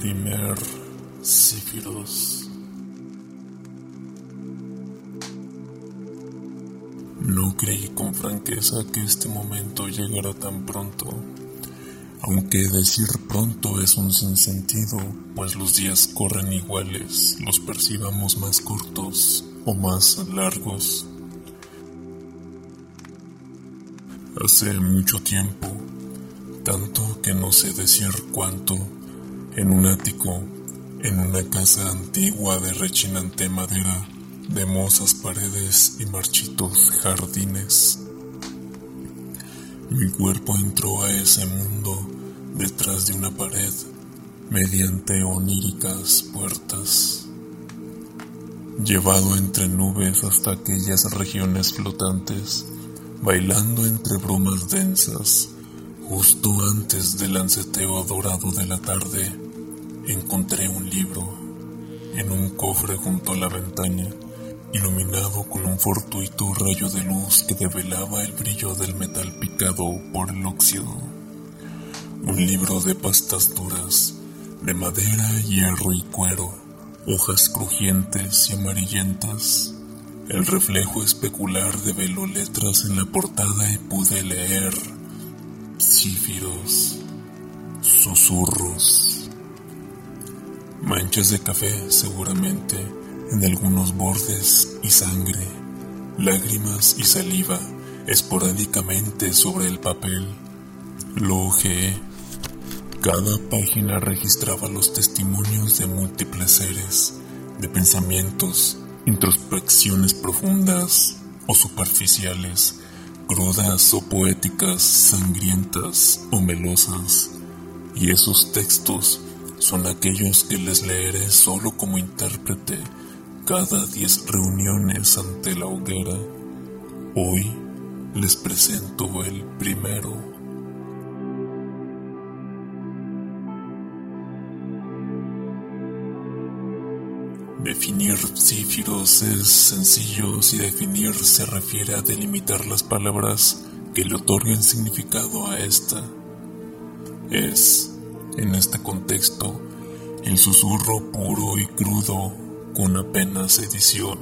Primer Cífiros. No creí con franqueza que este momento llegara tan pronto, aunque decir pronto es un sinsentido, pues los días corren iguales, los percibamos más cortos o más largos. Hace mucho tiempo, tanto que no sé decir cuánto, en un ático, en una casa antigua de rechinante madera, de mozas paredes y marchitos jardines. Mi cuerpo entró a ese mundo detrás de una pared mediante oníricas puertas, llevado entre nubes hasta aquellas regiones flotantes bailando entre brumas densas, justo antes del lanceteo dorado de la tarde, encontré un libro en un cofre junto a la ventana, iluminado con un fortuito rayo de luz que develaba el brillo del metal picado por el óxido. Un libro de pastas duras, de madera, hierro y cuero, hojas crujientes y amarillentas el reflejo especular develó letras en la portada y pude leer cífiros, susurros, manchas de café seguramente en algunos bordes y sangre, lágrimas y saliva esporádicamente sobre el papel. Lo ojeé. Cada página registraba los testimonios de múltiples seres, de pensamientos, introspecciones profundas o superficiales, crudas o poéticas, sangrientas o melosas. Y esos textos son aquellos que les leeré solo como intérprete cada diez reuniones ante la hoguera. Hoy les presento el primero. Definir cífiros es sencillo si definir se refiere a delimitar las palabras que le otorguen significado a esta. Es, en este contexto, el susurro puro y crudo, con apenas edición,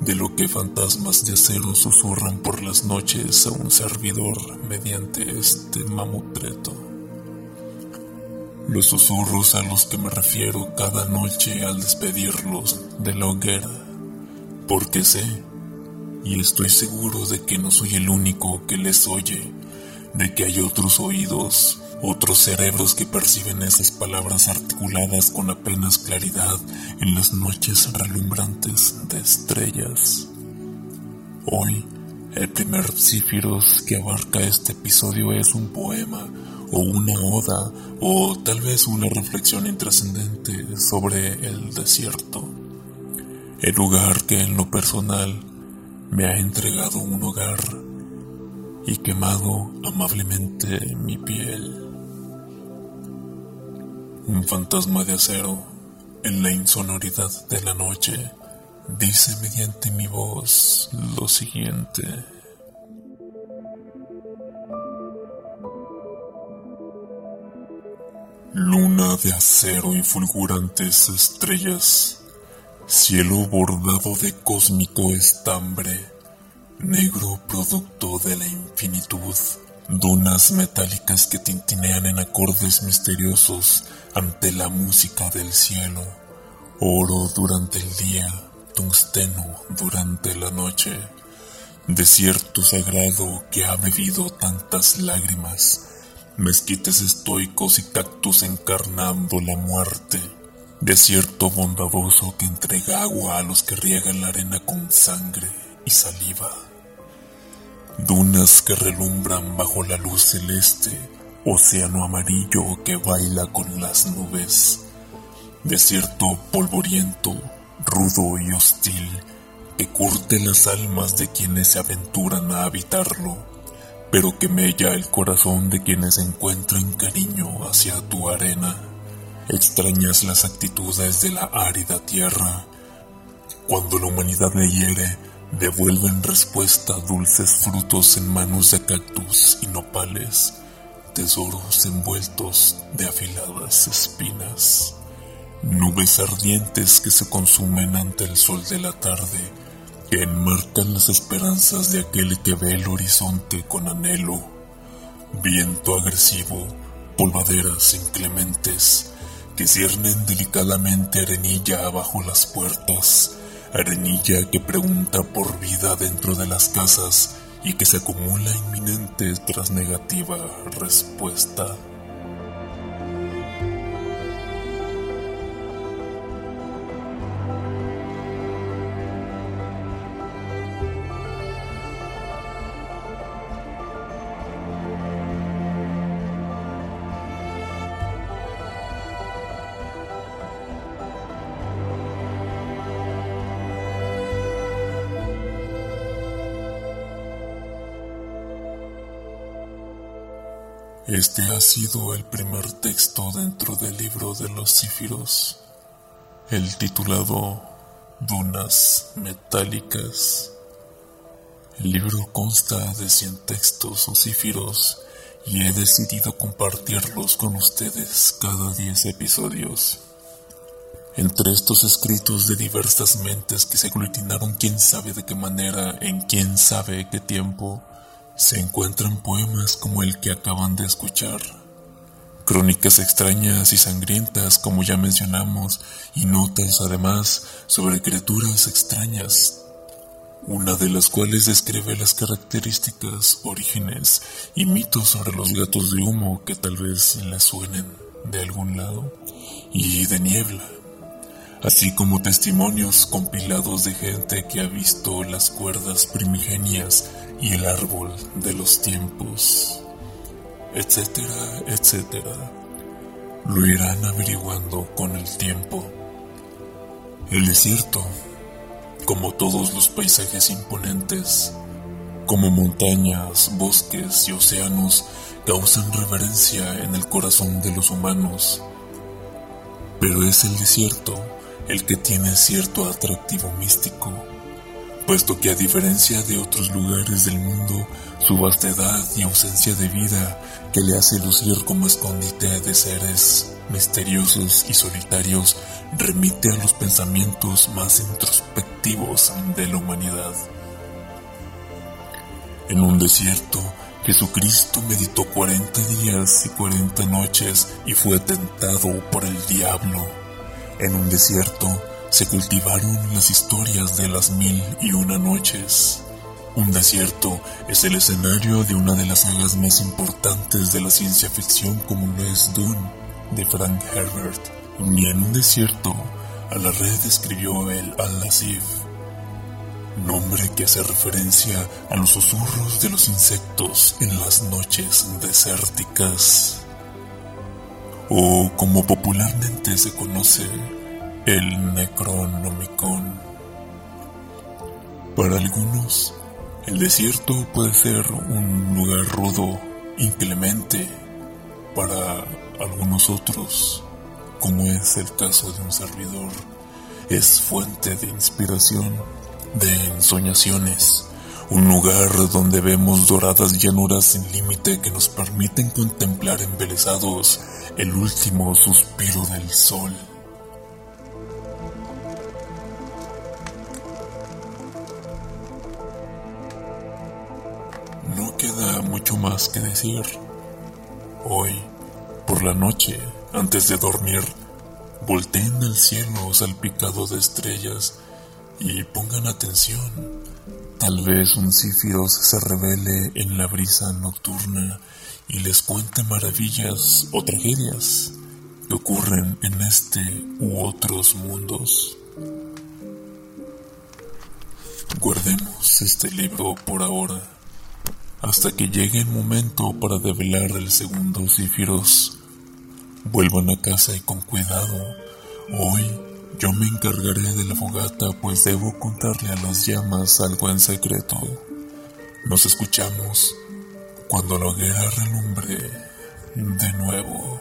de lo que fantasmas de acero susurran por las noches a un servidor mediante este mamutreto. Los susurros a los que me refiero cada noche al despedirlos de la hoguera, porque sé, y estoy seguro de que no soy el único que les oye, de que hay otros oídos, otros cerebros que perciben esas palabras articuladas con apenas claridad en las noches relumbrantes de estrellas. Hoy, el primer cífiros que abarca este episodio es un poema o una oda o tal vez una reflexión intrascendente sobre el desierto. El lugar que en lo personal me ha entregado un hogar y quemado amablemente mi piel. Un fantasma de acero en la insonoridad de la noche dice mediante mi voz lo siguiente. Luna de acero y fulgurantes estrellas, cielo bordado de cósmico estambre, negro producto de la infinitud, donas metálicas que tintinean en acordes misteriosos ante la música del cielo, oro durante el día, tungsteno durante la noche, desierto sagrado que ha bebido tantas lágrimas, mezquites estoicos y cactus encarnando la muerte, desierto bondadoso que entrega agua a los que riegan la arena con sangre y saliva, dunas que relumbran bajo la luz celeste, océano amarillo que baila con las nubes, desierto polvoriento, rudo y hostil, que curte las almas de quienes se aventuran a habitarlo pero que mella el corazón de quienes encuentran cariño hacia tu arena. Extrañas las actitudes de la árida tierra. Cuando la humanidad le hiere, devuelven respuesta dulces frutos en manos de cactus y nopales, tesoros envueltos de afiladas espinas. nubes ardientes que se consumen ante el sol de la tarde, que enmarcan las esperanzas de aquel que ve el horizonte con anhelo, viento agresivo, polvaderas inclementes, que ciernen delicadamente arenilla abajo las puertas, arenilla que pregunta por vida dentro de las casas y que se acumula inminente tras negativa respuesta. Este ha sido el primer texto dentro del libro de los cífiros, el titulado Dunas Metálicas. El libro consta de 100 textos o cífiros y he decidido compartirlos con ustedes cada 10 episodios. Entre estos escritos de diversas mentes que se aglutinaron quién sabe de qué manera, en quién sabe qué tiempo, se encuentran poemas como el que acaban de escuchar, crónicas extrañas y sangrientas como ya mencionamos, y notas además sobre criaturas extrañas, una de las cuales describe las características, orígenes y mitos sobre los gatos de humo que tal vez les suenen de algún lado, y de niebla así como testimonios compilados de gente que ha visto las cuerdas primigenias y el árbol de los tiempos, etcétera, etcétera. Lo irán averiguando con el tiempo. El desierto, como todos los paisajes imponentes, como montañas, bosques y océanos, causan reverencia en el corazón de los humanos. Pero es el desierto el que tiene cierto atractivo místico, puesto que a diferencia de otros lugares del mundo, su vastedad y ausencia de vida que le hace lucir como escondite de seres misteriosos y solitarios remite a los pensamientos más introspectivos de la humanidad. En un desierto, Jesucristo meditó cuarenta días y cuarenta noches y fue tentado por el diablo en un desierto se cultivaron las historias de las mil y una noches. Un desierto es el escenario de una de las sagas más importantes de la ciencia ficción como lo es Dune, de Frank Herbert. Y en un desierto, a la red escribió el Al-Nasif, nombre que hace referencia a los susurros de los insectos en las noches desérticas o como popularmente se conoce, el Necronomicon. Para algunos, el desierto puede ser un lugar rudo, inclemente. Para algunos otros, como es el caso de un servidor, es fuente de inspiración, de ensoñaciones un lugar donde vemos doradas llanuras sin límite que nos permiten contemplar embelesados el último suspiro del sol. Mucho más que decir. Hoy, por la noche, antes de dormir, volteen al cielo salpicado de estrellas y pongan atención Tal vez un cífiros se revele en la brisa nocturna y les cuente maravillas o tragedias que ocurren en este u otros mundos. Guardemos este libro por ahora, hasta que llegue el momento para develar el segundo cífiros. Vuelvan a casa y con cuidado. Hoy yo me encargaré de la fogata, pues debo contarle a las llamas algo en secreto. Nos escuchamos cuando la hoguera relumbre de nuevo.